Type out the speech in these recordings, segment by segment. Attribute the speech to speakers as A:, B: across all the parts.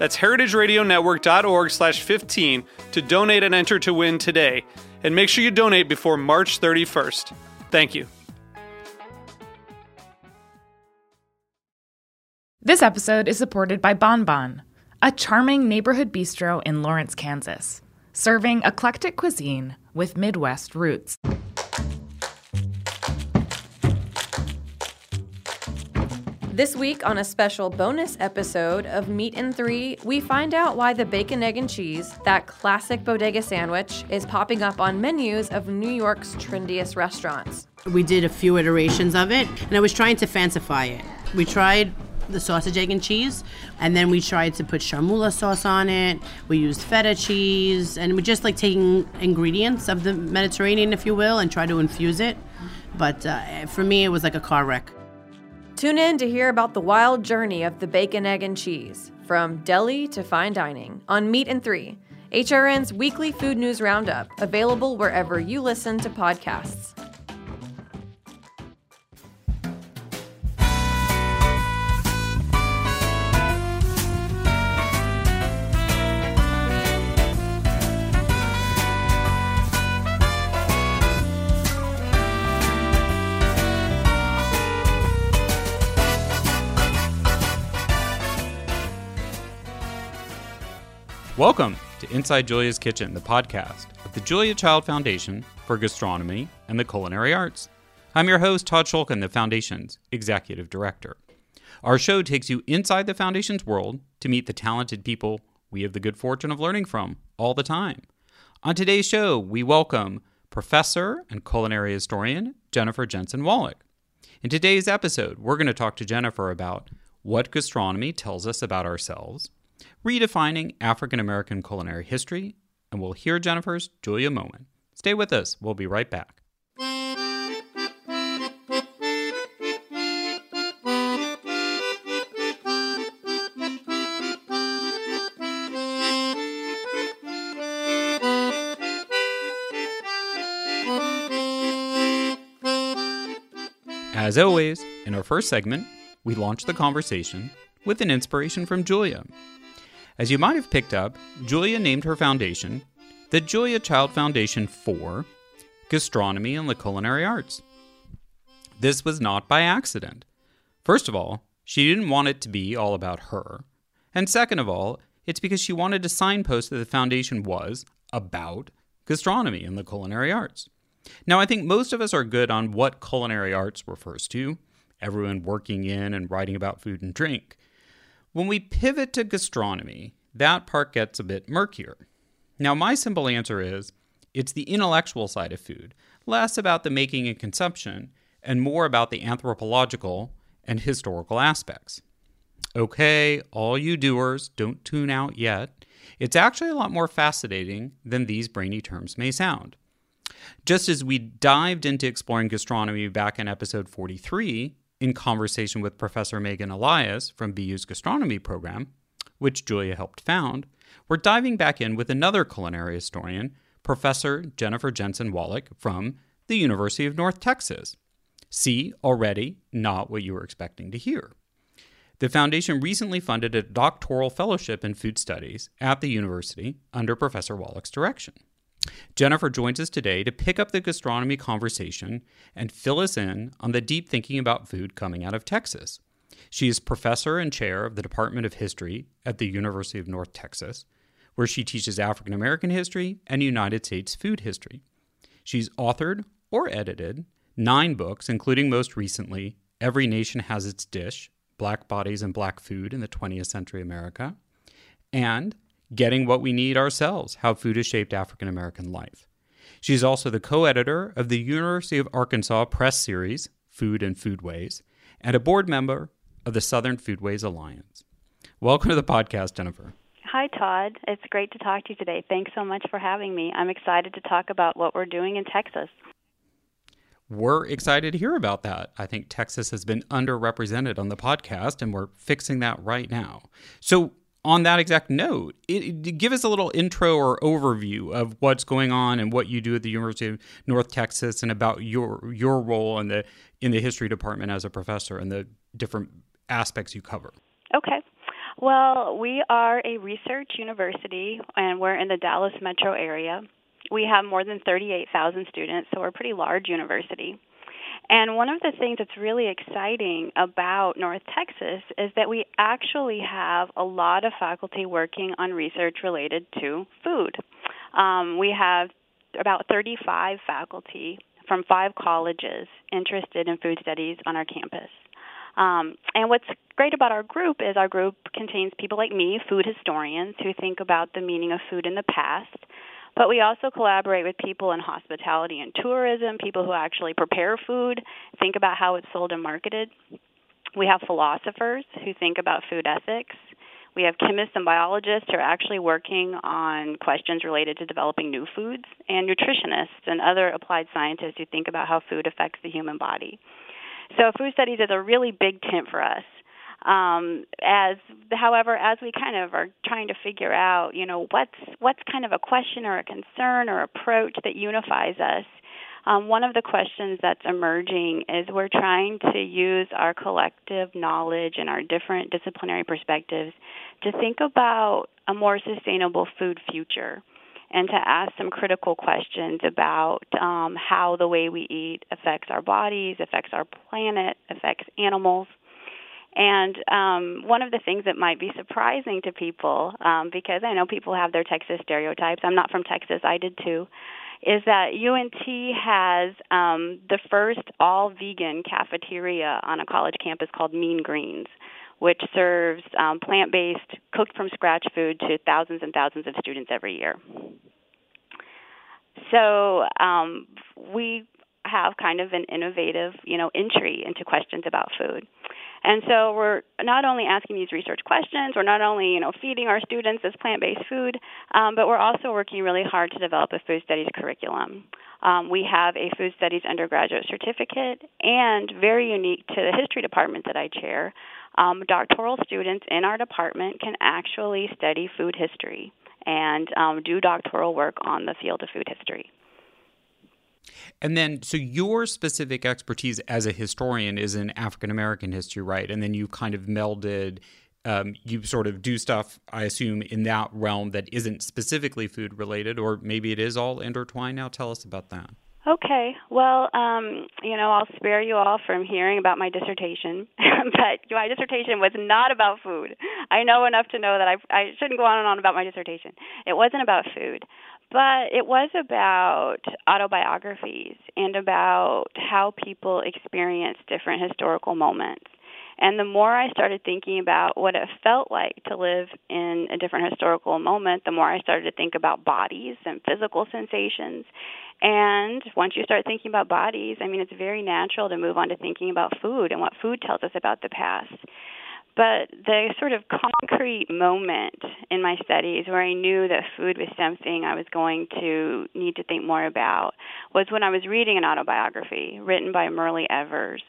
A: That's heritageradionetwork.org slash 15 to donate and enter to win today. And make sure you donate before March 31st. Thank you.
B: This episode is supported by Bon Bon, a charming neighborhood bistro in Lawrence, Kansas, serving eclectic cuisine with Midwest roots.
C: This week, on a special bonus episode of Meat and Three, we find out why the bacon, egg, and cheese, that classic bodega sandwich, is popping up on menus of New York's trendiest restaurants.
D: We did a few iterations of it, and I was trying to fancify it. We tried the sausage, egg, and cheese, and then we tried to put chermoula sauce on it. We used feta cheese, and we're just like taking ingredients of the Mediterranean, if you will, and try to infuse it. But uh, for me, it was like a car wreck.
C: Tune in to hear about the wild journey of the bacon, egg, and cheese, from deli to fine dining, on Meat and Three, HRN's weekly food news roundup, available wherever you listen to podcasts.
E: Welcome to Inside Julia's Kitchen, the podcast of the Julia Child Foundation for Gastronomy and the Culinary Arts. I'm your host, Todd Schulkin, the Foundation's Executive Director. Our show takes you inside the Foundation's world to meet the talented people we have the good fortune of learning from all the time. On today's show, we welcome Professor and culinary historian Jennifer Jensen Wallach. In today's episode, we're going to talk to Jennifer about what gastronomy tells us about ourselves redefining African American culinary history, and we'll hear Jennifer's Julia moment. Stay with us, we'll be right back. As always, in our first segment, we launch the conversation with an inspiration from Julia. As you might have picked up, Julia named her foundation the Julia Child Foundation for Gastronomy and the Culinary Arts. This was not by accident. First of all, she didn't want it to be all about her. And second of all, it's because she wanted to signpost that the foundation was about gastronomy and the culinary arts. Now, I think most of us are good on what culinary arts refers to, everyone working in and writing about food and drink. When we pivot to gastronomy, that part gets a bit murkier. Now, my simple answer is it's the intellectual side of food, less about the making and consumption, and more about the anthropological and historical aspects. Okay, all you doers, don't tune out yet. It's actually a lot more fascinating than these brainy terms may sound. Just as we dived into exploring gastronomy back in episode 43, in conversation with Professor Megan Elias from BU's gastronomy program, which Julia helped found, we're diving back in with another culinary historian, Professor Jennifer Jensen Wallach from the University of North Texas. See, already not what you were expecting to hear. The foundation recently funded a doctoral fellowship in food studies at the university under Professor Wallach's direction. Jennifer joins us today to pick up the gastronomy conversation and fill us in on the deep thinking about food coming out of Texas. She is professor and chair of the Department of History at the University of North Texas, where she teaches African American history and United States food history. She's authored or edited nine books, including most recently Every Nation Has Its Dish Black Bodies and Black Food in the 20th Century America, and Getting What We Need Ourselves How Food Has Shaped African American Life. She's also the co editor of the University of Arkansas Press series, Food and Foodways, and a board member of the Southern Foodways Alliance. Welcome to the podcast, Jennifer.
F: Hi, Todd. It's great to talk to you today. Thanks so much for having me. I'm excited to talk about what we're doing in Texas.
E: We're excited to hear about that. I think Texas has been underrepresented on the podcast, and we're fixing that right now. So, on that exact note, it, it, give us a little intro or overview of what's going on and what you do at the University of North Texas, and about your your role in the in the history department as a professor and the different aspects you cover.
F: Okay. Well, we are a research university, and we're in the Dallas metro area. We have more than 38,000 students, so we're a pretty large university. And one of the things that's really exciting about North Texas is that we actually have a lot of faculty working on research related to food. Um, we have about 35 faculty from five colleges interested in food studies on our campus. Um, and what's great about our group is our group contains people like me, food historians, who think about the meaning of food in the past, but we also collaborate with people in hospitality and tourism, people who actually prepare food, think about how it's sold and marketed. We have philosophers who think about food ethics. We have chemists and biologists who are actually working on questions related to developing new foods, and nutritionists and other applied scientists who think about how food affects the human body. So, food studies is a really big tent for us. Um, as however, as we kind of are trying to figure out, you know, what's what's kind of a question or a concern or approach that unifies us. Um, one of the questions that's emerging is we're trying to use our collective knowledge and our different disciplinary perspectives to think about a more sustainable food future and to ask some critical questions about um, how the way we eat affects our bodies, affects our planet, affects animals. And um, one of the things that might be surprising to people, um, because I know people have their Texas stereotypes, I'm not from Texas, I did too, is that UNT has um, the first all vegan cafeteria on a college campus called Mean Greens, which serves um, plant based, cooked from scratch food to thousands and thousands of students every year. So um, we have kind of an innovative, you know, entry into questions about food. And so we're not only asking these research questions, we're not only you know feeding our students this plant-based food, um, but we're also working really hard to develop a food studies curriculum. Um, we have a food studies undergraduate certificate, and very unique to the history department that I chair, um, doctoral students in our department can actually study food history and um, do doctoral work on the field of food history.
E: And then, so your specific expertise as a historian is in African American history, right? And then you kind of melded, um, you sort of do stuff, I assume, in that realm that isn't specifically food related, or maybe it is all intertwined now. Tell us about that.
F: Okay. Well, um, you know, I'll spare you all from hearing about my dissertation, but my dissertation was not about food. I know enough to know that I, I shouldn't go on and on about my dissertation. It wasn't about food. But it was about autobiographies and about how people experience different historical moments. And the more I started thinking about what it felt like to live in a different historical moment, the more I started to think about bodies and physical sensations. And once you start thinking about bodies, I mean, it's very natural to move on to thinking about food and what food tells us about the past. But the sort of concrete moment in my studies where I knew that food was something I was going to need to think more about was when I was reading an autobiography written by Myrlie Evers,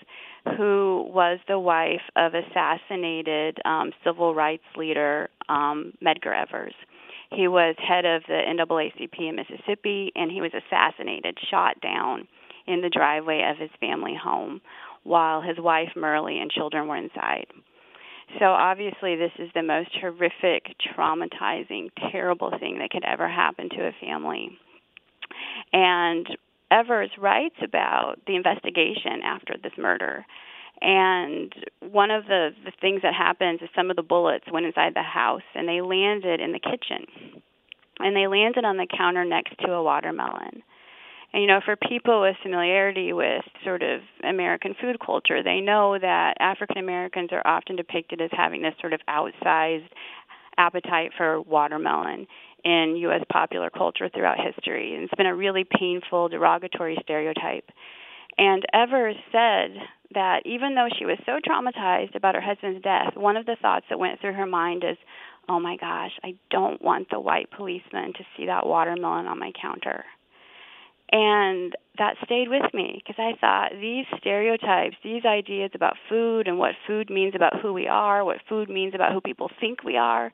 F: who was the wife of assassinated um, civil rights leader um, Medgar Evers. He was head of the NAACP in Mississippi, and he was assassinated, shot down in the driveway of his family home while his wife Myrlie and children were inside. So obviously, this is the most horrific, traumatizing, terrible thing that could ever happen to a family. And Evers writes about the investigation after this murder. And one of the, the things that happens is some of the bullets went inside the house and they landed in the kitchen. And they landed on the counter next to a watermelon. And, you know, for people with familiarity with sort of American food culture, they know that African Americans are often depicted as having this sort of outsized appetite for watermelon in U.S. popular culture throughout history. And it's been a really painful, derogatory stereotype. And Evers said that even though she was so traumatized about her husband's death, one of the thoughts that went through her mind is, oh my gosh, I don't want the white policeman to see that watermelon on my counter. And that stayed with me because I thought these stereotypes, these ideas about food and what food means about who we are, what food means about who people think we are,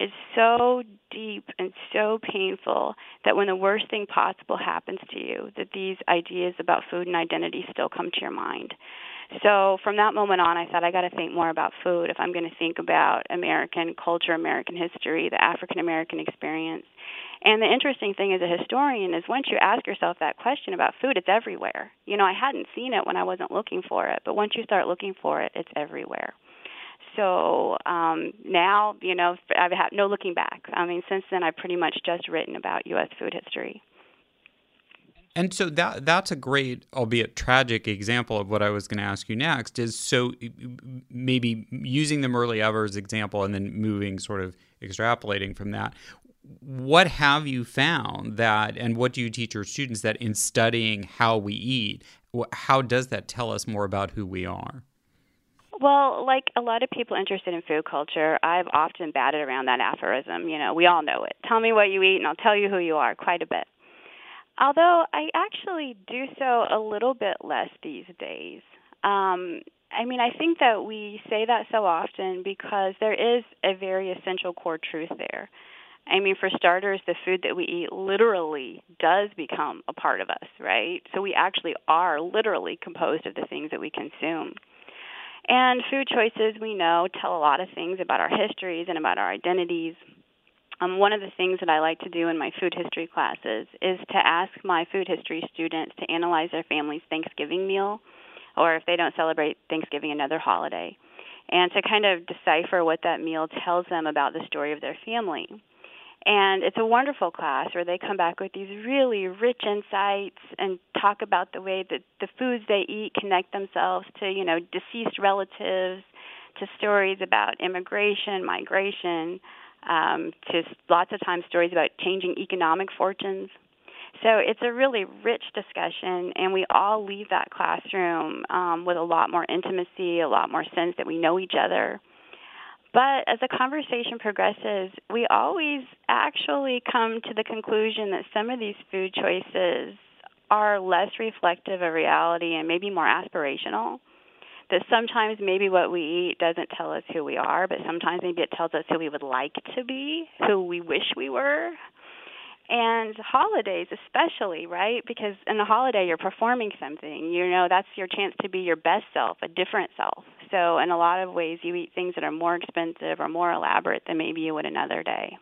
F: is so deep and so painful that when the worst thing possible happens to you, that these ideas about food and identity still come to your mind. So from that moment on, I thought I got to think more about food if I'm going to think about American culture, American history, the African American experience. And the interesting thing as a historian is once you ask yourself that question about food, it's everywhere. You know, I hadn't seen it when I wasn't looking for it, but once you start looking for it, it's everywhere. So um, now, you know, I've had no looking back. I mean, since then, I've pretty much just written about U.S. food history.
E: And so that that's a great, albeit tragic, example of what I was going to ask you next. Is so maybe using the Myrlie Evers example and then moving, sort of extrapolating from that. What have you found that, and what do you teach your students that in studying how we eat, how does that tell us more about who we are?
F: Well, like a lot of people interested in food culture, I've often batted around that aphorism. You know, we all know it. Tell me what you eat, and I'll tell you who you are quite a bit. Although I actually do so a little bit less these days. Um, I mean, I think that we say that so often because there is a very essential core truth there. I mean, for starters, the food that we eat literally does become a part of us, right? So we actually are literally composed of the things that we consume. And food choices, we know, tell a lot of things about our histories and about our identities. Um, one of the things that I like to do in my food history classes is to ask my food history students to analyze their family's Thanksgiving meal, or if they don't celebrate Thanksgiving, another holiday, and to kind of decipher what that meal tells them about the story of their family. And it's a wonderful class where they come back with these really rich insights and talk about the way that the foods they eat connect themselves to, you know, deceased relatives, to stories about immigration, migration, um, to lots of times stories about changing economic fortunes. So it's a really rich discussion, and we all leave that classroom um, with a lot more intimacy, a lot more sense that we know each other. But as the conversation progresses, we always actually come to the conclusion that some of these food choices are less reflective of reality and maybe more aspirational that sometimes maybe what we eat doesn't tell us who we are, but sometimes maybe it tells us who we would like to be, who we wish we were. And holidays, especially, right? Because in a holiday, you're performing something. You know, that's your chance to be your best self, a different self. So, in a lot of ways, you eat things that are more expensive or more elaborate than maybe you would another day.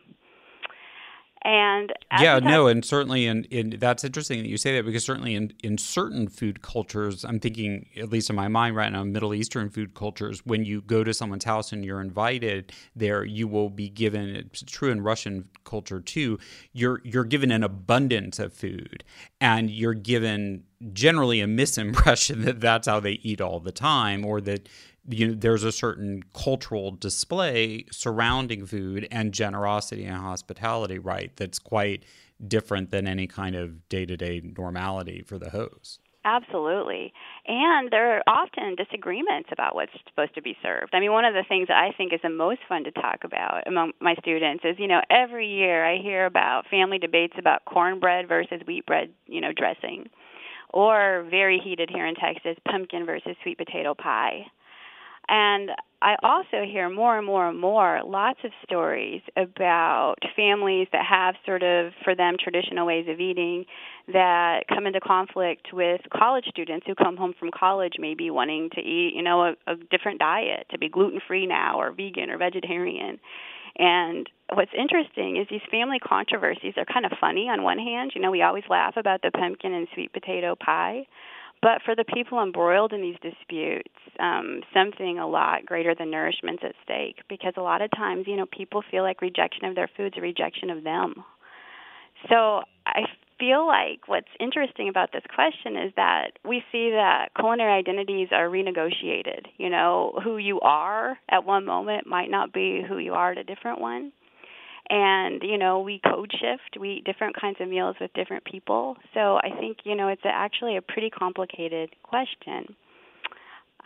F: And
E: yeah, no, and certainly, in, in that's interesting that you say that because certainly in in certain food cultures, I'm thinking at least in my mind right now, Middle Eastern food cultures, when you go to someone's house and you're invited there, you will be given. It's true in Russian culture too. You're you're given an abundance of food, and you're given generally a misimpression that that's how they eat all the time, or that you know, there's a certain cultural display surrounding food and generosity and hospitality, right? That's quite different than any kind of day to day normality for the host.
F: Absolutely. And there are often disagreements about what's supposed to be served. I mean, one of the things that I think is the most fun to talk about among my students is, you know, every year I hear about family debates about cornbread versus wheat bread, you know, dressing. Or very heated here in Texas, pumpkin versus sweet potato pie. And I also hear more and more and more lots of stories about families that have sort of, for them, traditional ways of eating that come into conflict with college students who come home from college maybe wanting to eat, you know, a, a different diet, to be gluten free now or vegan or vegetarian. And what's interesting is these family controversies are kind of funny on one hand. You know, we always laugh about the pumpkin and sweet potato pie. But for the people embroiled in these disputes, um, something a lot greater than nourishment's at stake because a lot of times, you know, people feel like rejection of their food's a rejection of them. So I feel like what's interesting about this question is that we see that culinary identities are renegotiated. You know, who you are at one moment might not be who you are at a different one. And, you know, we code shift. We eat different kinds of meals with different people. So I think, you know, it's actually a pretty complicated question.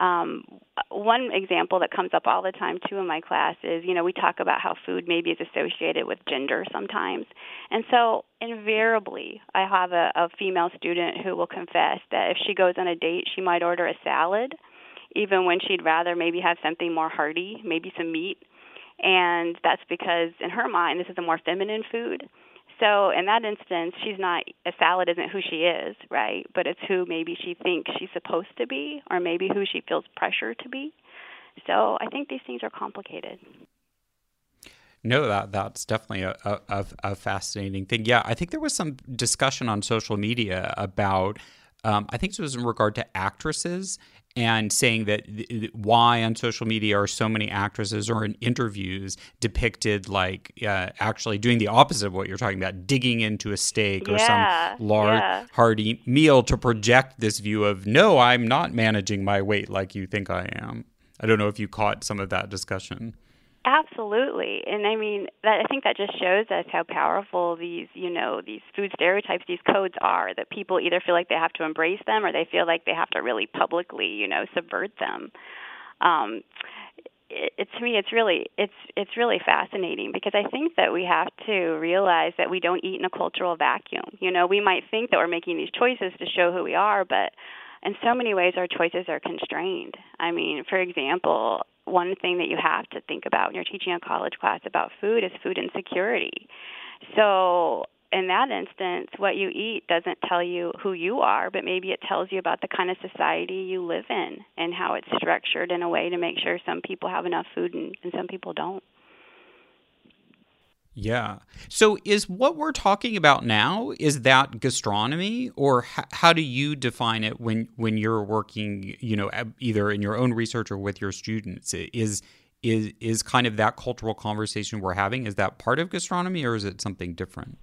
F: Um, one example that comes up all the time too in my class is, you know, we talk about how food maybe is associated with gender sometimes, and so invariably, I have a, a female student who will confess that if she goes on a date, she might order a salad, even when she'd rather maybe have something more hearty, maybe some meat, and that's because in her mind this is a more feminine food so in that instance, she's not a salad isn't who she is, right? But it's who maybe she thinks she's supposed to be, or maybe who she feels pressure to be. So I think these things are complicated.
E: No, that that's definitely a, a, a fascinating thing. Yeah, I think there was some discussion on social media about. Um, I think this was in regard to actresses and saying that why on social media are so many actresses or in interviews depicted like uh, actually doing the opposite of what you're talking about, digging into a steak or
F: yeah,
E: some large
F: yeah.
E: hearty meal to project this view of no, I'm not managing my weight like you think I am. I don't know if you caught some of that discussion.
F: Absolutely, and I mean that. I think that just shows us how powerful these, you know, these food stereotypes, these codes are. That people either feel like they have to embrace them, or they feel like they have to really publicly, you know, subvert them. Um, it, it, to me, it's really it's it's really fascinating because I think that we have to realize that we don't eat in a cultural vacuum. You know, we might think that we're making these choices to show who we are, but in so many ways our choices are constrained. I mean, for example, one thing that you have to think about when you're teaching a college class about food is food insecurity. So, in that instance, what you eat doesn't tell you who you are, but maybe it tells you about the kind of society you live in and how it's structured in a way to make sure some people have enough food and, and some people don't.
E: Yeah. So is what we're talking about now is that gastronomy or how do you define it when when you're working, you know, either in your own research or with your students? Is is is kind of that cultural conversation we're having is that part of gastronomy or is it something different?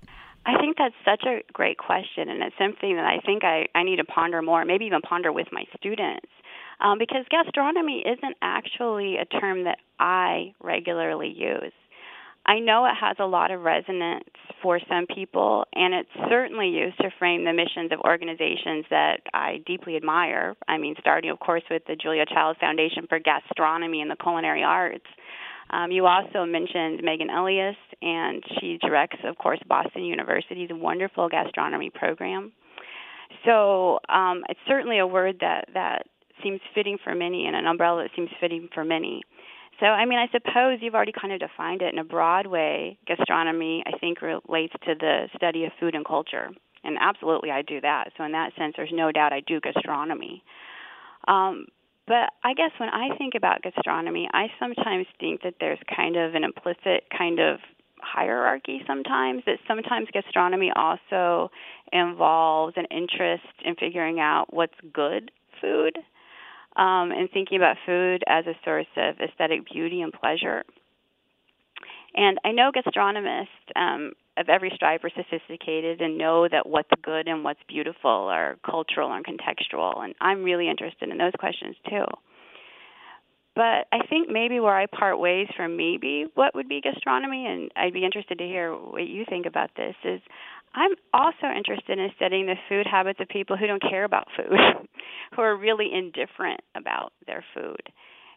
F: I think that's such a great question, and it's something that I think I, I need to ponder more, maybe even ponder with my students. Um, because gastronomy isn't actually a term that I regularly use. I know it has a lot of resonance for some people, and it's certainly used to frame the missions of organizations that I deeply admire. I mean, starting, of course, with the Julia Child Foundation for Gastronomy and the Culinary Arts. Um, you also mentioned Megan Elias, and she directs, of course, Boston University's wonderful gastronomy program. So um, it's certainly a word that, that seems fitting for many and an umbrella that seems fitting for many. So, I mean, I suppose you've already kind of defined it in a broad way. Gastronomy, I think, relates to the study of food and culture. And absolutely, I do that. So, in that sense, there's no doubt I do gastronomy. Um, but I guess when I think about gastronomy, I sometimes think that there's kind of an implicit kind of hierarchy sometimes, that sometimes gastronomy also involves an interest in figuring out what's good food um, and thinking about food as a source of aesthetic beauty and pleasure. And I know gastronomists um, of every stripe are sophisticated and know that what's good and what's beautiful are cultural and contextual. And I'm really interested in those questions too. But I think maybe where I part ways from maybe what would be gastronomy, and I'd be interested to hear what you think about this, is I'm also interested in studying the food habits of people who don't care about food, who are really indifferent about their food.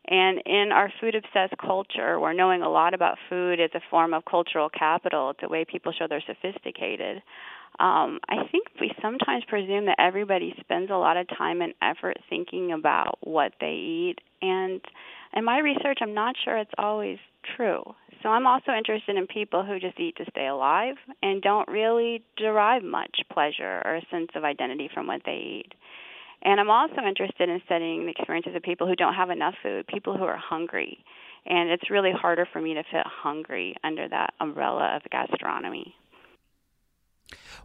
F: And in our food obsessed culture, where knowing a lot about food is a form of cultural capital, it's a way people show they're sophisticated. Um, I think we sometimes presume that everybody spends a lot of time and effort thinking about what they eat. And in my research, I'm not sure it's always true. So I'm also interested in people who just eat to stay alive and don't really derive much pleasure or a sense of identity from what they eat. And I'm also interested in studying the experiences of people who don't have enough food, people who are hungry. And it's really harder for me to fit hungry under that umbrella of gastronomy.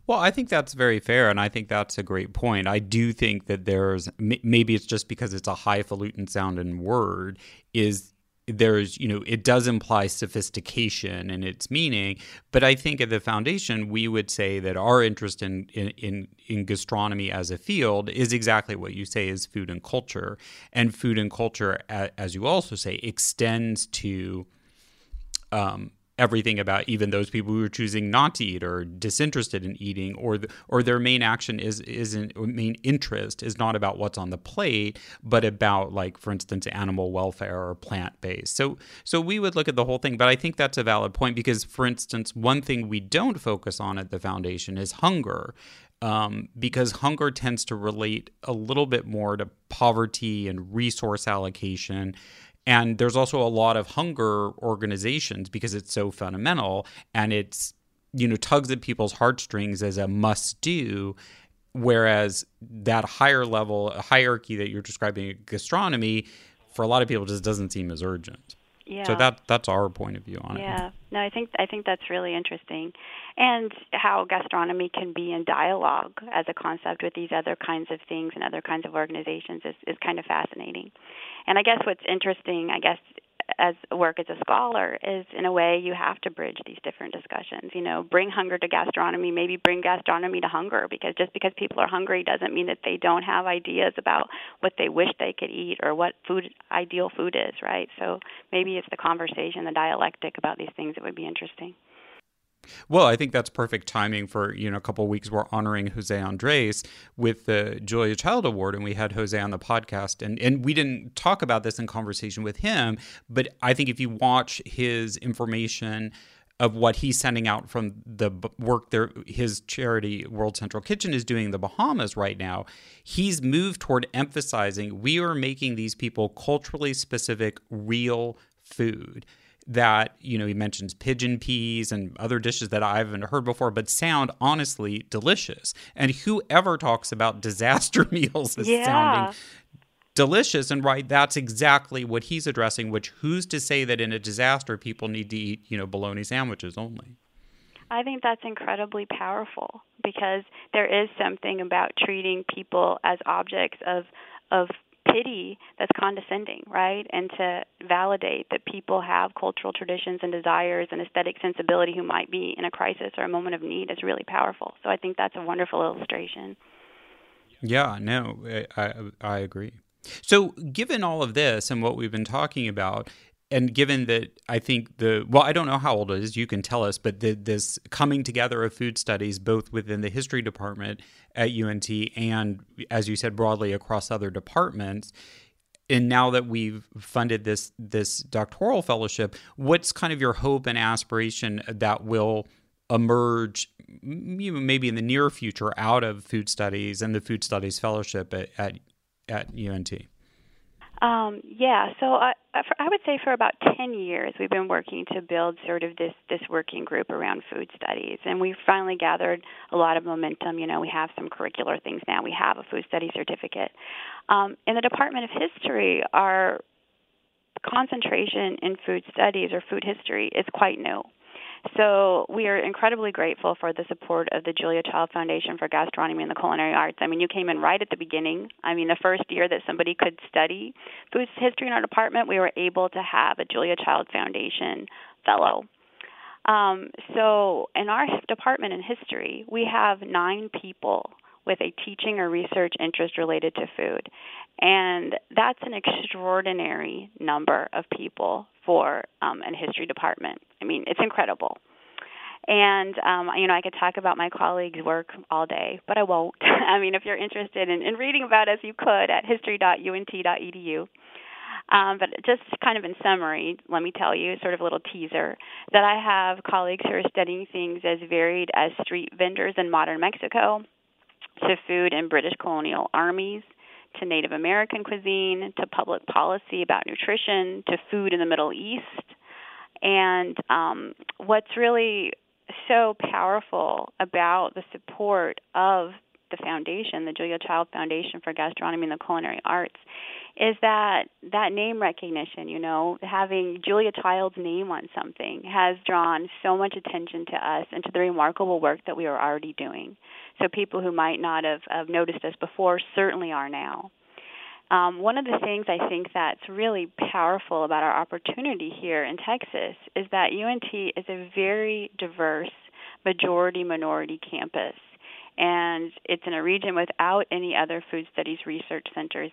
E: Well, I think that's very fair, and I think that's a great point. I do think that there's maybe it's just because it's a highfalutin sounding word is there's you know it does imply sophistication in its meaning but i think at the foundation we would say that our interest in in in, in gastronomy as a field is exactly what you say is food and culture and food and culture as you also say extends to um, everything about even those people who are choosing not to eat or disinterested in eating or the, or their main action is isn't main interest is not about what's on the plate but about like for instance animal welfare or plant based so so we would look at the whole thing but i think that's a valid point because for instance one thing we don't focus on at the foundation is hunger um, because hunger tends to relate a little bit more to poverty and resource allocation and there's also a lot of hunger organizations because it's so fundamental and it's, you know, tugs at people's heartstrings as a must do. Whereas that higher level hierarchy that you're describing gastronomy, for a lot of people, just doesn't seem as urgent.
F: Yeah.
E: So that that's our point of view on
F: yeah.
E: it.
F: Yeah. No, I think I think that's really interesting, and how gastronomy can be in dialogue as a concept with these other kinds of things and other kinds of organizations is is kind of fascinating. And I guess what's interesting, I guess, as work as a scholar is in a way you have to bridge these different discussions. You know bring hunger to gastronomy maybe bring gastronomy to hunger because just because people are hungry doesn't mean that they don't have ideas about what they wish they could eat or what food ideal food is right? So maybe it's the conversation the dialectic about these things that would be interesting
E: well, I think that's perfect timing for, you know, a couple weeks we're honoring Jose Andres with the Julia Child Award and we had Jose on the podcast and and we didn't talk about this in conversation with him, but I think if you watch his information of what he's sending out from the work there his charity World Central Kitchen is doing in the Bahamas right now, he's moved toward emphasizing we are making these people culturally specific real food that you know he mentions pigeon peas and other dishes that I haven't heard before, but sound honestly delicious. And whoever talks about disaster meals is
F: yeah.
E: sounding delicious and right that's exactly what he's addressing which who's to say that in a disaster people need to eat you know bologna sandwiches only
F: I think that's incredibly powerful because there is something about treating people as objects of of pity that's condescending, right? And to validate that people have cultural traditions and desires and aesthetic sensibility who might be in a crisis or a moment of need is really powerful. So I think that's a wonderful illustration.
E: Yeah, no, I, I agree. So, given all of this and what we've been talking about, and given that I think the well, I don't know how old it is. You can tell us, but the, this coming together of food studies, both within the history department at UNT and, as you said, broadly across other departments. And now that we've funded this this doctoral fellowship, what's kind of your hope and aspiration that will emerge, maybe in the near future, out of food studies and the food studies fellowship at at, at UNT?
F: Um, yeah, so I, I would say for about 10 years we've been working to build sort of this, this working group around food studies. And we've finally gathered a lot of momentum. You know, we have some curricular things now. We have a food studies certificate. Um, in the Department of History, our concentration in food studies or food history is quite new. So we are incredibly grateful for the support of the Julia Child Foundation for Gastronomy and the Culinary Arts. I mean, you came in right at the beginning. I mean, the first year that somebody could study food history in our department, we were able to have a Julia Child Foundation fellow. Um, so in our department in history, we have nine people with a teaching or research interest related to food. And that's an extraordinary number of people for um, an history department. I mean, it's incredible. And um, you know, I could talk about my colleagues' work all day, but I won't. I mean, if you're interested in, in reading about us, you could at history.unt.edu. Um, but just kind of in summary, let me tell you, sort of a little teaser, that I have colleagues who are studying things as varied as street vendors in modern Mexico, to food and British colonial armies, to Native American cuisine, to public policy about nutrition, to food in the Middle East. And um, what's really so powerful about the support of the foundation, the Julia Child Foundation for Gastronomy and the Culinary Arts, is that that name recognition, you know, having Julia Child's name on something has drawn so much attention to us and to the remarkable work that we are already doing. So people who might not have, have noticed us before certainly are now. Um, one of the things I think that's really powerful about our opportunity here in Texas is that UNT is a very diverse majority minority campus. And it's in a region without any other food studies research centers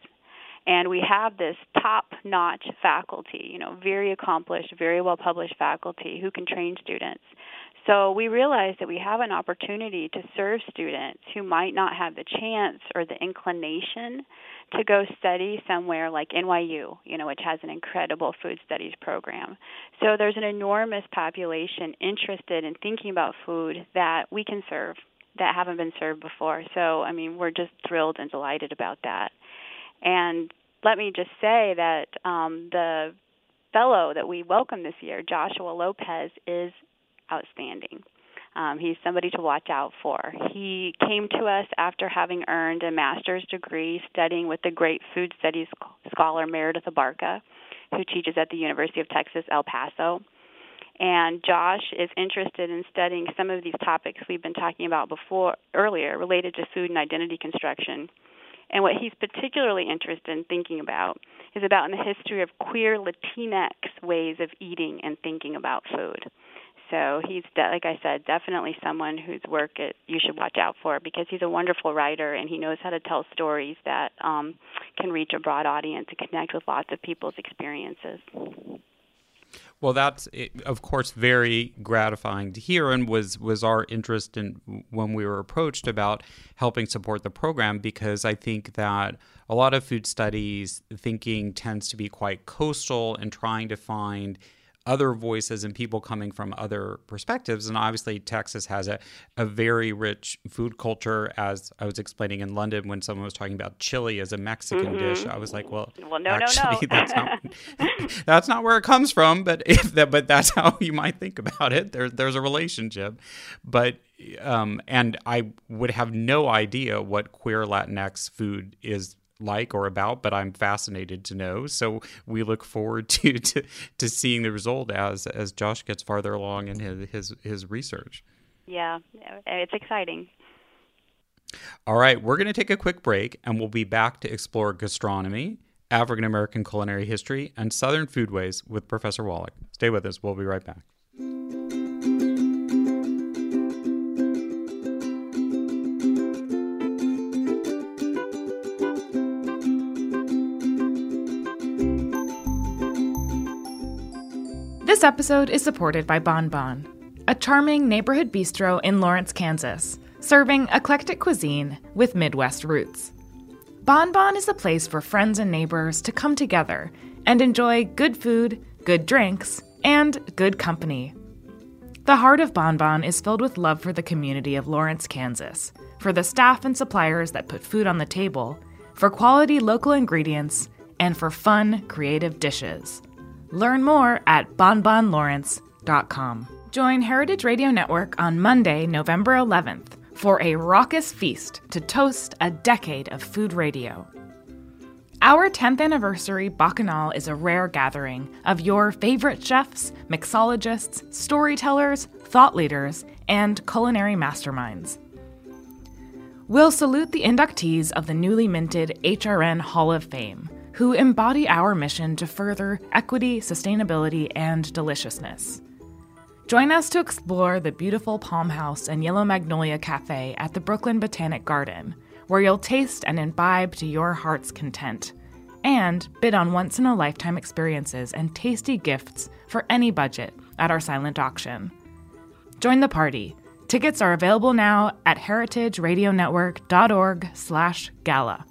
F: and we have this top-notch faculty, you know, very accomplished, very well-published faculty who can train students. So we realize that we have an opportunity to serve students who might not have the chance or the inclination to go study somewhere like NYU, you know, which has an incredible food studies program. So there's an enormous population interested in thinking about food that we can serve that haven't been served before. So, I mean, we're just thrilled and delighted about that. And let me just say that um, the fellow that we welcome this year, Joshua Lopez, is outstanding. Um, he's somebody to watch out for. He came to us after having earned a master's degree studying with the great food studies scholar Meredith Abarca, who teaches at the University of Texas, El Paso. And Josh is interested in studying some of these topics we've been talking about before earlier related to food and identity construction and what he's particularly interested in thinking about is about in the history of queer Latinx ways of eating and thinking about food. So he's, de- like I said, definitely someone whose work it, you should watch out for because he's a wonderful writer and he knows how to tell stories that um, can reach a broad audience and connect with lots of people's experiences.
E: Well, that's of course very gratifying to hear, and was was our interest in when we were approached about helping support the program because I think that a lot of food studies thinking tends to be quite coastal and trying to find other voices and people coming from other perspectives. And obviously, Texas has a, a very rich food culture. As I was explaining in London when someone was talking about chili as a Mexican mm-hmm. dish, I was like, well,
F: well no,
E: actually,
F: no, no.
E: that's, not, that's not where it comes from. But if that, but that's how you might think about it. There, there's a relationship. But um, and I would have no idea what queer Latinx food is like or about, but I'm fascinated to know. So we look forward to to, to seeing the result as as Josh gets farther along in his his, his research.
F: Yeah, it's exciting.
E: All right, we're going to take a quick break and we'll be back to explore gastronomy, African American culinary history, and Southern foodways with Professor Wallach. Stay with us. We'll be right back.
B: This episode is supported by Bon Bon, a charming neighborhood bistro in Lawrence, Kansas, serving eclectic cuisine with Midwest roots. Bon Bon is a place for friends and neighbors to come together and enjoy good food, good drinks, and good company. The heart of Bon Bon is filled with love for the community of Lawrence, Kansas, for the staff and suppliers that put food on the table, for quality local ingredients, and for fun, creative dishes. Learn more at bonbonlawrence.com. Join Heritage Radio Network on Monday, November 11th for a raucous feast to toast a decade of food radio. Our 10th anniversary Bacchanal is a rare gathering of your favorite chefs, mixologists, storytellers, thought leaders, and culinary masterminds. We'll salute the inductees of the newly minted HRN Hall of Fame who embody our mission to further equity, sustainability, and deliciousness. Join us to explore the beautiful Palm House and Yellow Magnolia Cafe at the Brooklyn Botanic Garden, where you'll taste and imbibe to your heart's content, and bid on once in a lifetime experiences and tasty gifts for any budget at our silent auction. Join the party. Tickets are available now at heritageradionetwork.org/gala.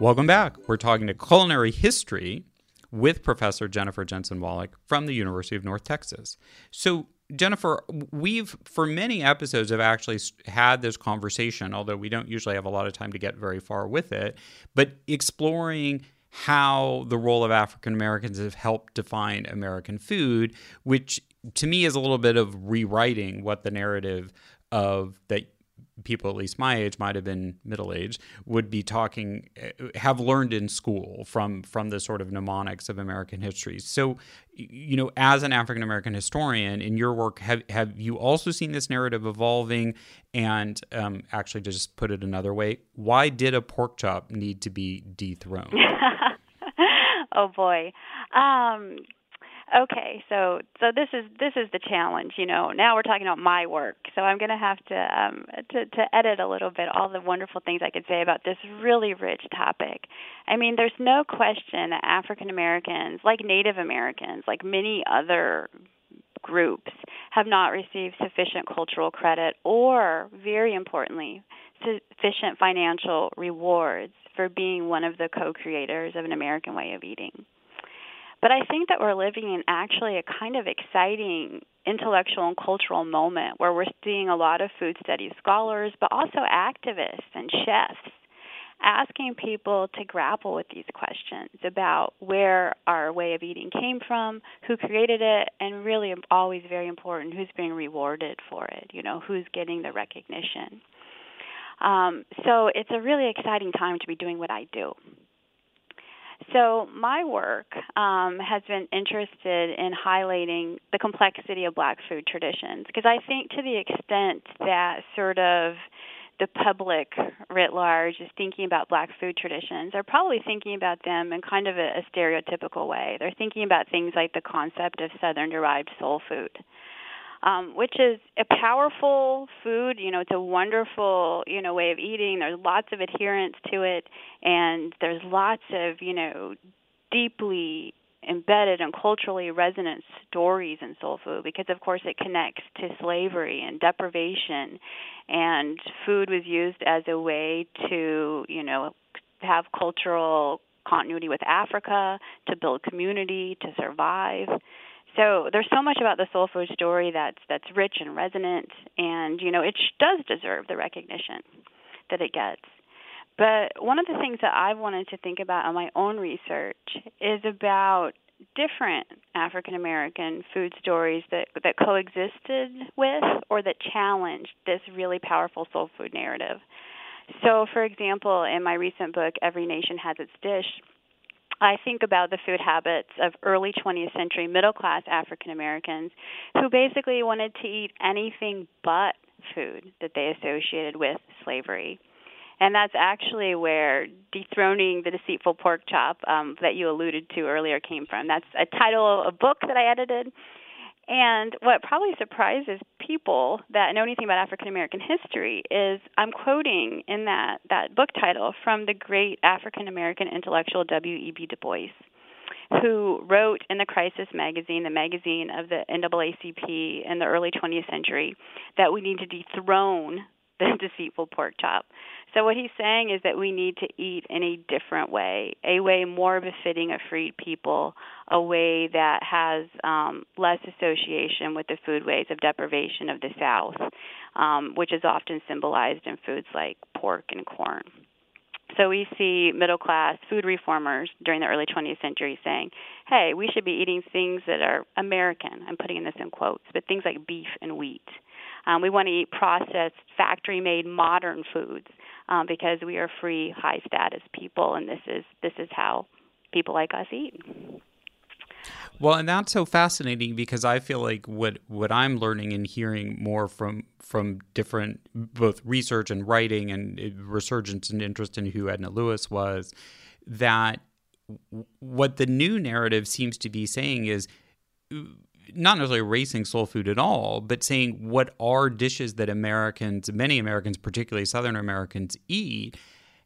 E: Welcome back. We're talking to culinary history with Professor Jennifer Jensen Wallach from the University of North Texas. So, Jennifer, we've for many episodes have actually had this conversation, although we don't usually have a lot of time to get very far with it, but exploring how the role of African Americans have helped define American food, which to me is a little bit of rewriting what the narrative of that people at least my age might have been middle aged would be talking uh, have learned in school from from the sort of mnemonics of American history. So, you know, as an African American historian in your work, have have you also seen this narrative evolving? And um, actually, to just put it another way, why did a pork chop need to be dethroned?
F: oh boy. Um, okay so so this is this is the challenge you know. Now we're talking about my work so i'm going to have to um to to edit a little bit all the wonderful things i could say about this really rich topic. I mean there's no question that african americans like native americans like many other groups have not received sufficient cultural credit or very importantly sufficient financial rewards for being one of the co-creators of an american way of eating but I think that we're living in actually a kind of exciting intellectual and cultural moment where we're seeing a lot of food studies scholars, but also activists and chefs asking people to grapple with these questions about where our way of eating came from, who created it, and really always very important, who's being rewarded for it, you know, who's getting the recognition. Um, so it's a really exciting time to be doing what I do. So, my work um, has been interested in highlighting the complexity of black food traditions because I think to the extent that sort of the public writ large is thinking about black food traditions, they're probably thinking about them in kind of a, a stereotypical way. They're thinking about things like the concept of southern derived soul food um, which is a powerful food. You know, it's a wonderful you know way of eating. There's lots of adherence to it, and there's lots of you know deeply embedded and culturally resonant stories in soul food because of course it connects to slavery and deprivation and food was used as a way to you know have cultural continuity with Africa to build community to survive so there's so much about the soul food story that's that's rich and resonant, and you know it does deserve the recognition that it gets. But one of the things that I've wanted to think about in my own research is about different African American food stories that that coexisted with or that challenged this really powerful soul food narrative. So, for example, in my recent book, Every Nation Has Its Dish, I think about the food habits of early 20th century middle class African Americans who basically wanted to eat anything but food that they associated with slavery. And that's actually where dethroning the deceitful pork chop um, that you alluded to earlier came from. That's a title of a book that I edited and what probably surprises people that know anything about African American history is I'm quoting in that, that book title from the great African American intellectual W.E.B. Du Bois, who wrote in the Crisis magazine, the magazine of the NAACP in the early 20th century, that we need to dethrone the deceitful pork chop. So what he's saying is that we need to eat in a different way, a way more befitting a freed people, a way that has um, less association with the foodways of deprivation of the South, um, which is often symbolized in foods like pork and corn. So we see middle class food reformers during the early 20th century saying, hey, we should be eating things that are American. I'm putting in this in quotes, but things like beef and wheat. Um, we want to eat processed, factory made, modern foods um, because we are free, high status people, and this is this is how people like us eat.
E: Well, and that's so fascinating because I feel like what what I'm learning and hearing more from from different both research and writing and resurgence and interest in who Edna Lewis was that what the new narrative seems to be saying is not necessarily erasing soul food at all, but saying what are dishes that Americans, many Americans, particularly Southern Americans, eat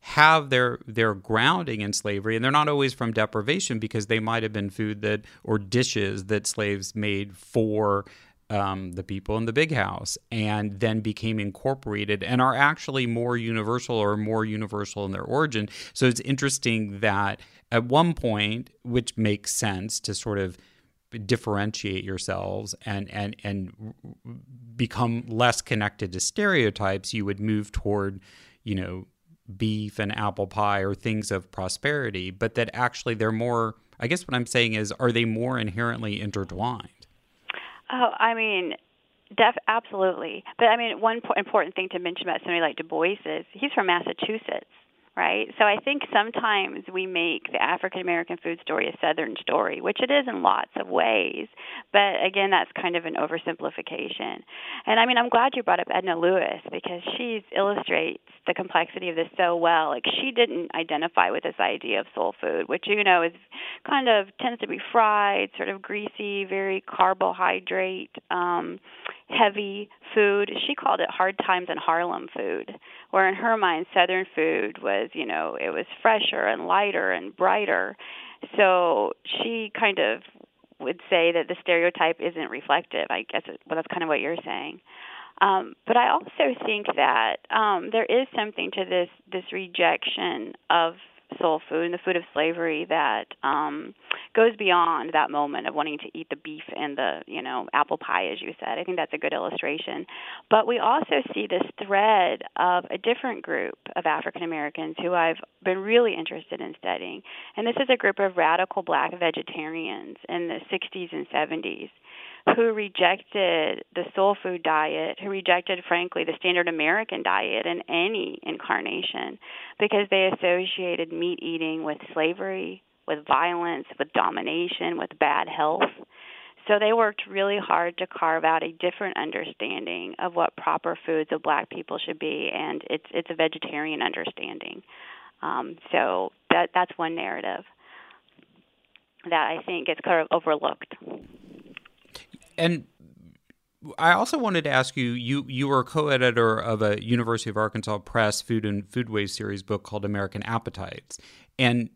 E: have their their grounding in slavery. And they're not always from deprivation because they might have been food that or dishes that slaves made for um, the people in the big house and then became incorporated and are actually more universal or more universal in their origin. So it's interesting that at one point which makes sense to sort of differentiate yourselves and and and become less connected to stereotypes, you would move toward, you know, beef and apple pie or things of prosperity, but that actually they're more I guess what I'm saying is are they more inherently intertwined?
F: Oh, I mean, Def, absolutely. But I mean, one important thing to mention about somebody like Du Bois is he's from Massachusetts right? So I think sometimes we make the African American food story a Southern story, which it is in lots of ways. But again, that's kind of an oversimplification. And I mean, I'm glad you brought up Edna Lewis because she illustrates the complexity of this so well. Like she didn't identify with this idea of soul food, which you know is kind of tends to be fried, sort of greasy, very carbohydrate um, heavy food. She called it hard times in Harlem food, where in her mind Southern food was, you know, it was fresher and lighter and brighter. So she kind of would say that the stereotype isn't reflective. I guess it, well, that's kind of what you're saying. Um, but I also think that um, there is something to this this rejection of soul food and the food of slavery that um, goes beyond that moment of wanting to eat the beef and the you know apple pie, as you said. I think that's a good illustration. But we also see this thread of a different group of African Americans who I've been really interested in studying, and this is a group of radical Black vegetarians in the 60s and 70s who rejected the soul food diet, who rejected, frankly, the standard American diet in any incarnation because they associated meat eating with slavery, with violence, with domination, with bad health. So they worked really hard to carve out a different understanding of what proper foods of black people should be, and it's it's a vegetarian understanding. Um, so that that's one narrative that I think gets kind of overlooked
E: and I also wanted to ask you you you were co-editor of a University of Arkansas Press food and foodways series book called American Appetites, and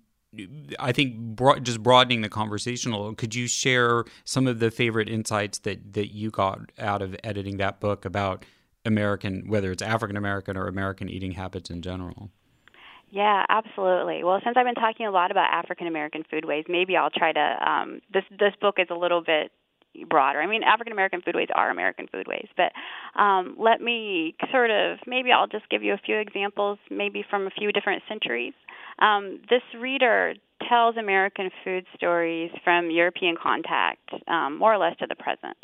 E: I think just broadening the conversation a little, could you share some of the favorite insights that that you got out of editing that book about American, whether it's African American or American eating habits in general?
F: Yeah, absolutely. Well, since I've been talking a lot about African American foodways, maybe I'll try to. Um, this this book is a little bit broader. I mean, African American foodways are American foodways, but um, let me sort of maybe I'll just give you a few examples, maybe from a few different centuries. Um, this reader tells American food stories from European contact, um, more or less to the present.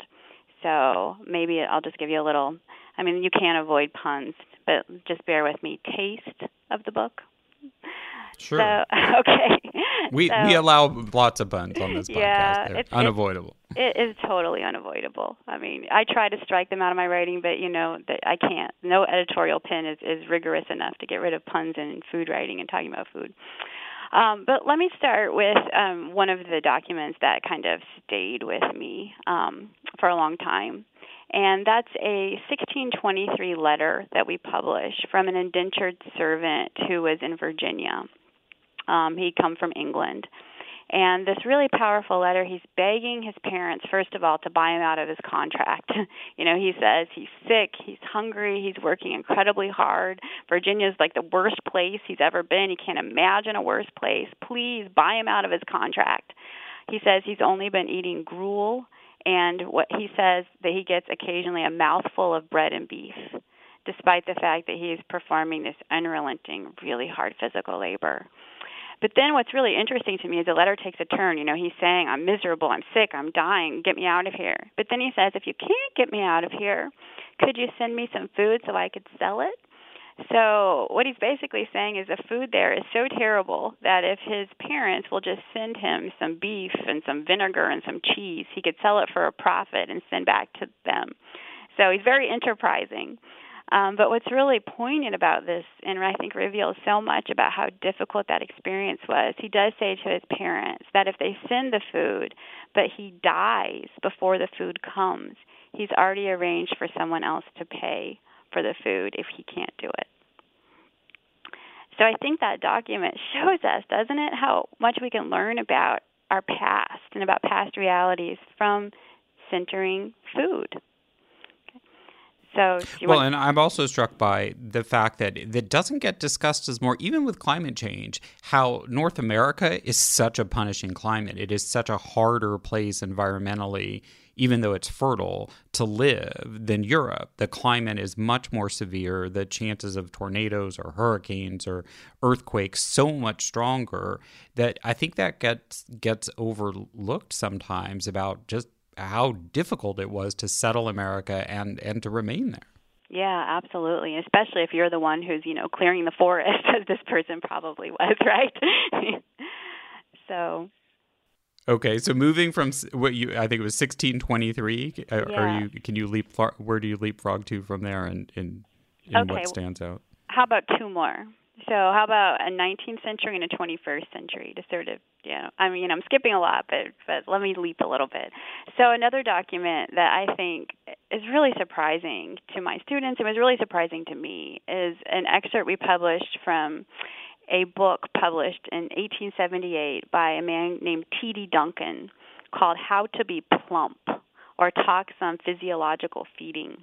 F: So maybe I'll just give you a little. I mean, you can't avoid puns, but just bear with me. Taste of the book.
E: Sure.
F: So, okay.
E: We
F: so,
E: we allow lots of puns on this podcast.
F: Yeah,
E: They're
F: it's
E: unavoidable.
F: It is totally unavoidable. I mean, I try to strike them out of my writing, but you know that I can't. No editorial pen is is rigorous enough to get rid of puns in food writing and talking about food. Um, but let me start with um, one of the documents that kind of stayed with me um, for a long time. And that's a 1623 letter that we published from an indentured servant who was in Virginia. Um, he'd come from England. And this really powerful letter, he's begging his parents, first of all, to buy him out of his contract. you know, he says he's sick, he's hungry, he's working incredibly hard. Virginia's like the worst place he's ever been. He can't imagine a worse place. Please buy him out of his contract. He says he's only been eating gruel, and what he says that he gets occasionally a mouthful of bread and beef, despite the fact that he is performing this unrelenting, really hard physical labor. But then what's really interesting to me is the letter takes a turn. You know, he's saying, I'm miserable, I'm sick, I'm dying, get me out of here. But then he says, if you can't get me out of here, could you send me some food so I could sell it? So what he's basically saying is the food there is so terrible that if his parents will just send him some beef and some vinegar and some cheese, he could sell it for a profit and send back to them. So he's very enterprising. Um, but what's really poignant about this, and I think reveals so much about how difficult that experience was, he does say to his parents that if they send the food, but he dies before the food comes, he's already arranged for someone else to pay for the food if he can't do it. So I think that document shows us, doesn't it, how much we can learn about our past and about past realities from centering food. So,
E: well, and I'm also struck by the fact that that doesn't get discussed as more, even with climate change, how North America is such a punishing climate. It is such a harder place environmentally, even though it's fertile, to live than Europe. The climate is much more severe. The chances of tornadoes or hurricanes or earthquakes so much stronger that I think that gets gets overlooked sometimes about just how difficult it was to settle America and and to remain there.
F: Yeah, absolutely. Especially if you're the one who's, you know, clearing the forest, as this person probably was, right? so.
E: Okay, so moving from what you, I think it was 1623. Uh, yeah. Are you? Can you leap? Where do you leapfrog to from there, and in, in, in
F: okay.
E: what stands out?
F: How about two more? So how about a 19th century and a 21st century to sort of, you know, I mean, I'm skipping a lot, but but let me leap a little bit. So another document that I think is really surprising to my students and was really surprising to me is an excerpt we published from a book published in 1878 by a man named T.D. Duncan called How to Be Plump or Talks on Physiological Feeding.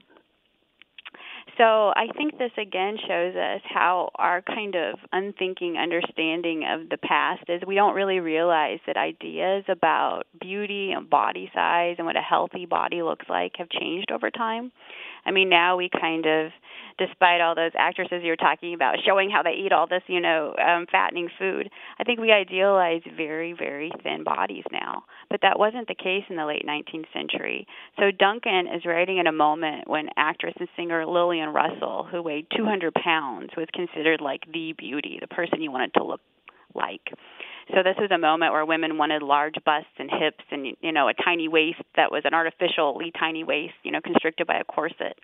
F: So I think this again shows us how our kind of unthinking understanding of the past is we don't really realize that ideas about beauty and body size and what a healthy body looks like have changed over time. I mean, now we kind of, despite all those actresses you're talking about showing how they eat all this, you know, um, fattening food, I think we idealize very, very thin bodies now. But that wasn't the case in the late 19th century. So Duncan is writing at a moment when actress and singer Lillian Russell, who weighed 200 pounds, was considered like the beauty, the person you wanted to look like. So this was a moment where women wanted large busts and hips and you know a tiny waist that was an artificially tiny waist, you know, constricted by a corset.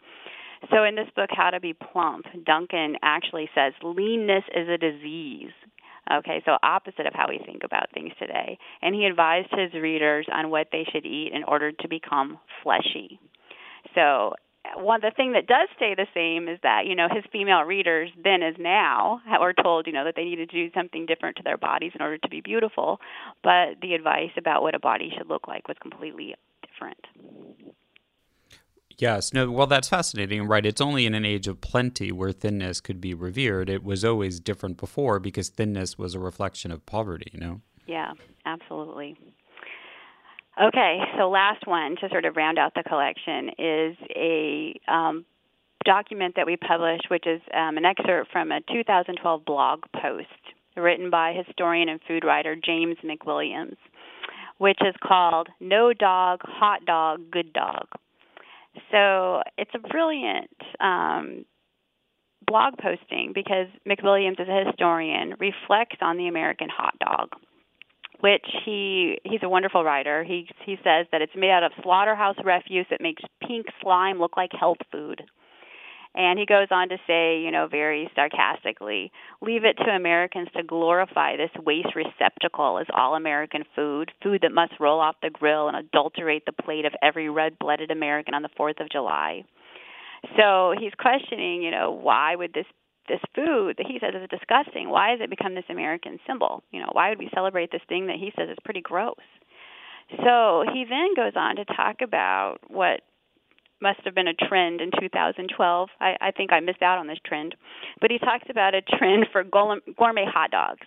F: So in this book How to Be Plump, Duncan actually says leanness is a disease. Okay, so opposite of how we think about things today. And he advised his readers on what they should eat in order to become fleshy. So one the thing that does stay the same is that you know his female readers then as now were told you know that they need to do something different to their bodies in order to be beautiful but the advice about what a body should look like was completely different.
E: Yes. No well that's fascinating right? It's only in an age of plenty where thinness could be revered. It was always different before because thinness was a reflection of poverty you know?
F: Yeah absolutely Okay, so last one to sort of round out the collection is a um, document that we published, which is um, an excerpt from a 2012 blog post written by historian and food writer James McWilliams, which is called No Dog, Hot Dog, Good Dog. So it's a brilliant um, blog posting because McWilliams, as a historian, reflects on the American hot dog which he he's a wonderful writer. He he says that it's made out of slaughterhouse refuse that makes pink slime look like health food. And he goes on to say, you know, very sarcastically, leave it to Americans to glorify this waste receptacle as all American food, food that must roll off the grill and adulterate the plate of every red blooded American on the 4th of July. So he's questioning, you know, why would this this food that he says is disgusting, why has it become this American symbol? You know, why would we celebrate this thing that he says is pretty gross? So he then goes on to talk about what must have been a trend in 2012. I, I think I missed out on this trend, but he talks about a trend for gourmet hot dogs.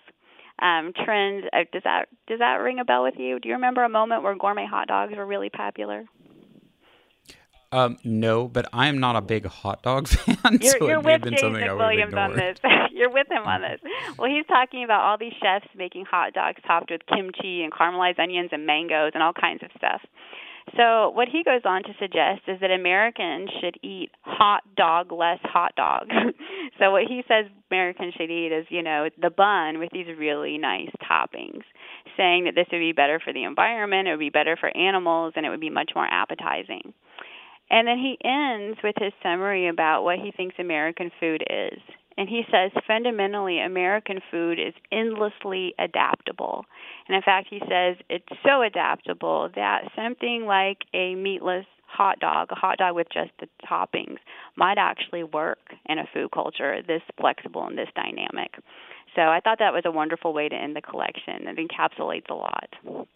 F: Um, trend uh, does that does that ring a bell with you? Do you remember a moment where gourmet hot dogs were really popular?
E: Um, no, but I am not a big hot dog fan.
F: You're,
E: so
F: you're with James Williams on this. you're with him on this. Well, he's talking about all these chefs making hot dogs topped with kimchi and caramelized onions and mangoes and all kinds of stuff. So what he goes on to suggest is that Americans should eat hot dog less hot dog. so what he says Americans should eat is, you know, the bun with these really nice toppings, saying that this would be better for the environment, it would be better for animals, and it would be much more appetizing. And then he ends with his summary about what he thinks American food is. And he says fundamentally, American food is endlessly adaptable. And in fact, he says it's so adaptable that something like a meatless hot dog, a hot dog with just the toppings, might actually work in a food culture this flexible and this dynamic. So I thought that was a wonderful way to end the collection. It encapsulates a lot.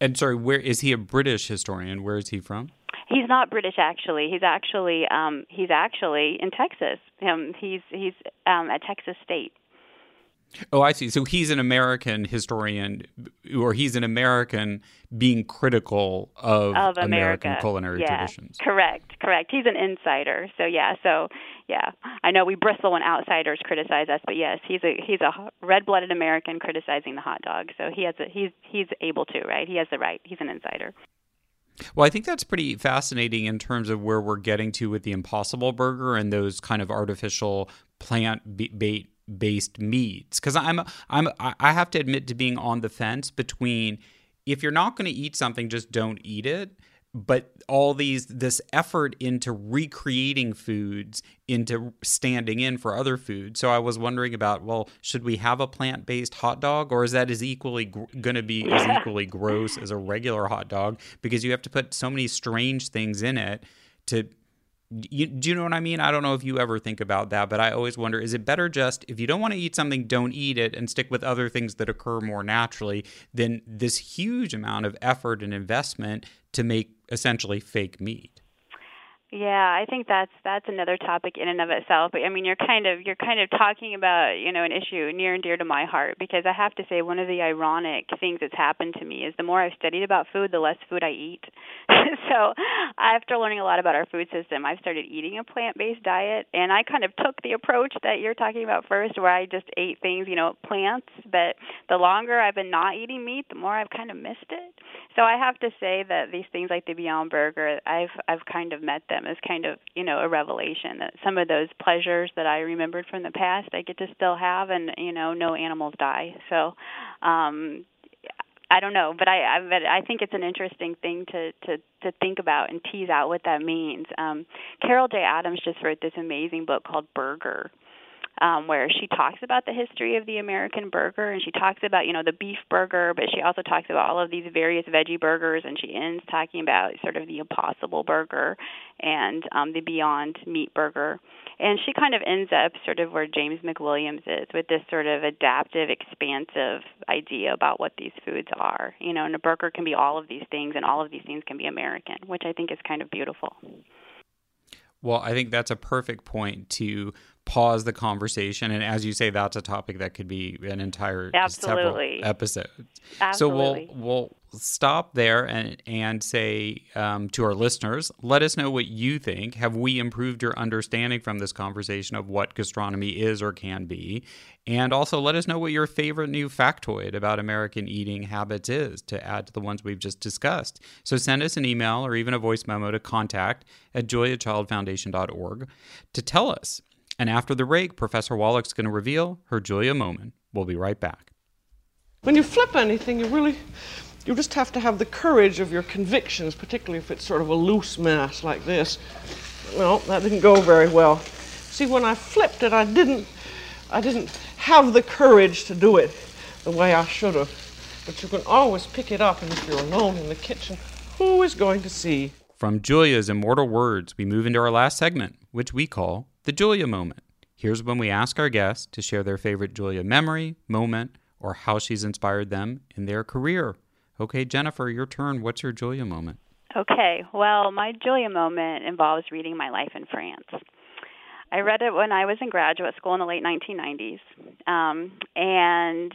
E: And sorry, where is he a British historian? Where is he from?
F: He's not British actually. He's actually um he's actually in Texas. Um he's he's um at Texas State.
E: Oh, I see. So he's an American historian, or he's an American being critical of,
F: of
E: American culinary
F: yeah,
E: traditions.
F: Correct, correct. He's an insider. So yeah, so yeah, I know we bristle when outsiders criticize us, but yes, he's a he's a red-blooded American criticizing the hot dog. So he has a, he's he's able to right. He has the right. He's an insider.
E: Well, I think that's pretty fascinating in terms of where we're getting to with the Impossible Burger and those kind of artificial plant bait based meats. Because I'm I'm I have to admit to being on the fence between if you're not going to eat something just don't eat it but all these this effort into recreating foods into standing in for other foods so i was wondering about well should we have a plant-based hot dog or is that as equally gr- going to be as equally gross as a regular hot dog because you have to put so many strange things in it to you, do you know what I mean? I don't know if you ever think about that, but I always wonder is it better just if you don't want to eat something, don't eat it and stick with other things that occur more naturally than this huge amount of effort and investment to make essentially fake meat?
F: Yeah, I think that's that's another topic in and of itself. But I mean, you're kind of you're kind of talking about you know an issue near and dear to my heart because I have to say one of the ironic things that's happened to me is the more I've studied about food, the less food I eat. so after learning a lot about our food system, I've started eating a plant-based diet, and I kind of took the approach that you're talking about first, where I just ate things, you know, plants. But the longer I've been not eating meat, the more I've kind of missed it. So I have to say that these things like the Beyond Burger, I've I've kind of met them them as kind of you know a revelation that some of those pleasures that I remembered from the past I get to still have, and you know no animals die. So um, I don't know, but I, I but I think it's an interesting thing to to to think about and tease out what that means. Um, Carol J. Adams just wrote this amazing book called Burger, um, where she talks about the history of the American burger and she talks about, you know, the beef burger, but she also talks about all of these various veggie burgers and she ends talking about sort of the impossible burger and um, the beyond meat burger. And she kind of ends up sort of where James McWilliams is with this sort of adaptive, expansive idea about what these foods are. You know, and a burger can be all of these things and all of these things can be American, which I think is kind of beautiful.
E: Well, I think that's a perfect point to pause the conversation. And as you say, that's a topic that could be an entire
F: Absolutely.
E: several episodes.
F: Absolutely.
E: So we'll we'll stop there and and say um, to our listeners, let us know what you think. Have we improved your understanding from this conversation of what gastronomy is or can be? And also let us know what your favorite new factoid about American eating habits is to add to the ones we've just discussed. So send us an email or even a voice memo to contact at juliachildfoundation.org to tell us and after the break, Professor Wallach's going to reveal her Julia moment. We'll be right back.
G: When you flip anything, you really, you just have to have the courage of your convictions, particularly if it's sort of a loose mass like this. Well, that didn't go very well. See, when I flipped it, I didn't, I didn't have the courage to do it the way I should have. But you can always pick it up, and if you're alone in the kitchen, who is going to see?
E: From Julia's immortal words, we move into our last segment, which we call the Julia moment. Here's when we ask our guests to share their favorite Julia memory, moment, or how she's inspired them in their career. Okay, Jennifer, your turn. What's your Julia moment?
F: Okay, well, my Julia moment involves reading My Life in France. I read it when I was in graduate school in the late 1990s. Um, and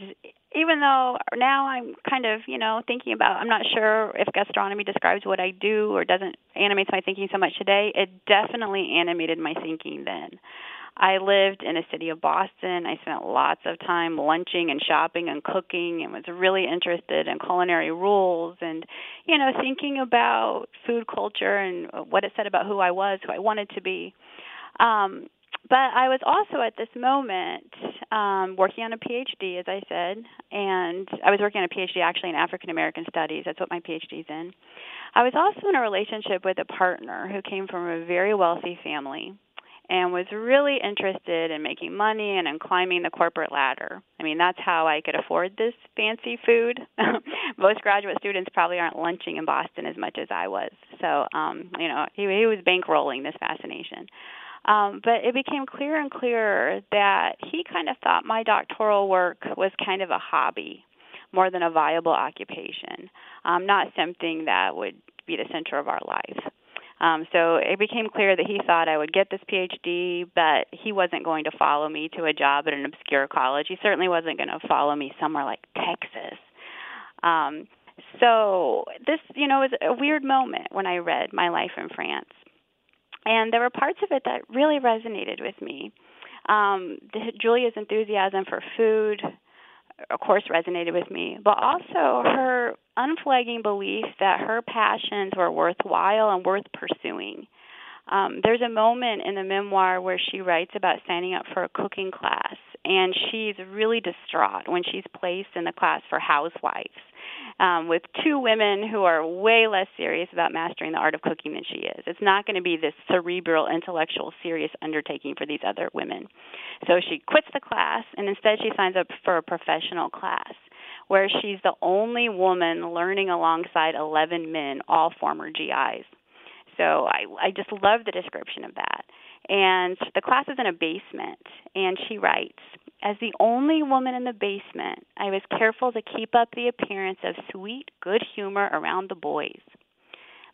F: even though now I'm kind of, you know, thinking about, I'm not sure if gastronomy describes what I do or doesn't animate my thinking so much today, it definitely animated my thinking then. I lived in a city of Boston. I spent lots of time lunching and shopping and cooking and was really interested in culinary rules and, you know, thinking about food culture and what it said about who I was, who I wanted to be. Um, but I was also at this moment um, working on a PhD, as I said, and I was working on a PhD actually in African American Studies. That's what my PhD is in. I was also in a relationship with a partner who came from a very wealthy family and was really interested in making money and in climbing the corporate ladder. I mean, that's how I could afford this fancy food. Most graduate students probably aren't lunching in Boston as much as I was. So, um, you know, he, he was bankrolling this fascination. Um, but it became clearer and clearer that he kind of thought my doctoral work was kind of a hobby more than a viable occupation, um, not something that would be the center of our life. Um, so it became clear that he thought I would get this PhD, but he wasn't going to follow me to a job at an obscure college. He certainly wasn't going to follow me somewhere like Texas. Um, so this, you know, was a weird moment when I read My Life in France and there were parts of it that really resonated with me. Um, the, Julia's enthusiasm for food, of course, resonated with me, but also her unflagging belief that her passions were worthwhile and worth pursuing. Um, there's a moment in the memoir where she writes about signing up for a cooking class, and she's really distraught when she's placed in the class for housewives um, with two women who are way less serious about mastering the art of cooking than she is. It's not going to be this cerebral, intellectual, serious undertaking for these other women. So she quits the class and instead she signs up for a professional class where she's the only woman learning alongside 11 men, all former GIs. So I, I just love the description of that. And the class is in a basement, and she writes, as the only woman in the basement, I was careful to keep up the appearance of sweet good humor around the boys.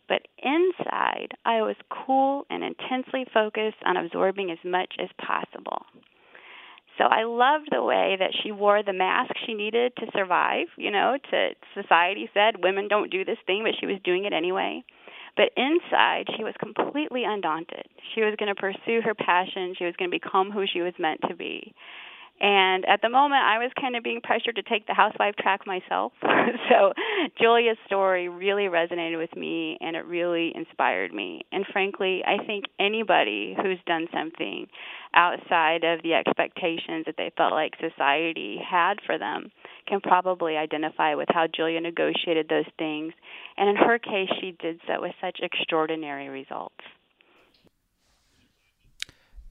F: But inside, I was cool and intensely focused on absorbing as much as possible. So I loved the way that she wore the mask she needed to survive. You know, to society said women don't do this thing, but she was doing it anyway. But inside, she was completely undaunted. She was going to pursue her passion. She was going to become who she was meant to be. And at the moment, I was kind of being pressured to take the housewife track myself. so Julia's story really resonated with me and it really inspired me. And frankly, I think anybody who's done something outside of the expectations that they felt like society had for them can probably identify with how Julia negotiated those things. And in her case, she did so with such extraordinary results.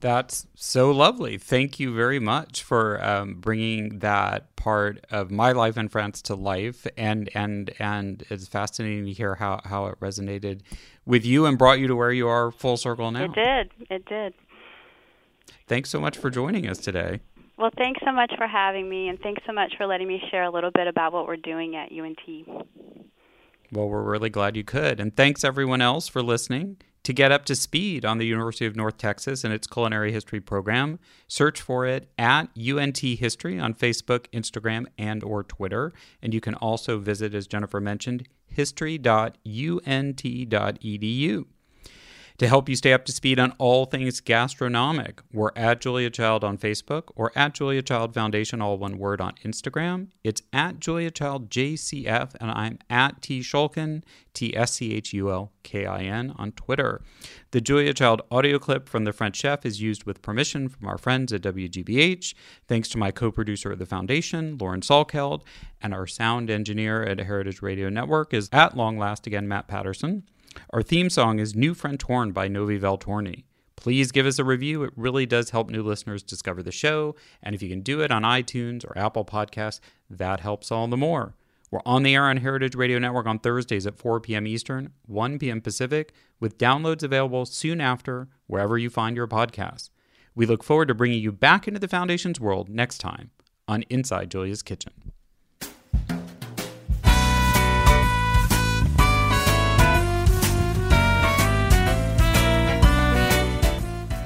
E: That's so lovely. Thank you very much for um, bringing that part of my life in France to life, and and and it's fascinating to hear how how it resonated with you and brought you to where you are full circle now.
F: It did. It did.
E: Thanks so much for joining us today.
F: Well, thanks so much for having me, and thanks so much for letting me share a little bit about what we're doing at UNT.
E: Well, we're really glad you could, and thanks everyone else for listening. To get up to speed on the University of North Texas and its culinary history program, search for it at UNT History on Facebook, Instagram, and or Twitter. And you can also visit, as Jennifer mentioned, history.unt.edu. To help you stay up to speed on all things gastronomic, we're at Julia Child on Facebook or at Julia Child Foundation, all one word on Instagram. It's at Julia Child JCF, and I'm at T Schulkin, T S C H U L K I N on Twitter. The Julia Child audio clip from The French Chef is used with permission from our friends at WGBH. Thanks to my co producer at the foundation, Lauren Salkeld, and our sound engineer at Heritage Radio Network is at long last again, Matt Patterson. Our theme song is New French Horn by Novi Valtorni. Please give us a review. It really does help new listeners discover the show. And if you can do it on iTunes or Apple Podcasts, that helps all the more. We're on the air on Heritage Radio Network on Thursdays at 4 p.m. Eastern, 1 p.m. Pacific, with downloads available soon after wherever you find your podcasts. We look forward to bringing you back into the Foundation's world next time on Inside Julia's Kitchen.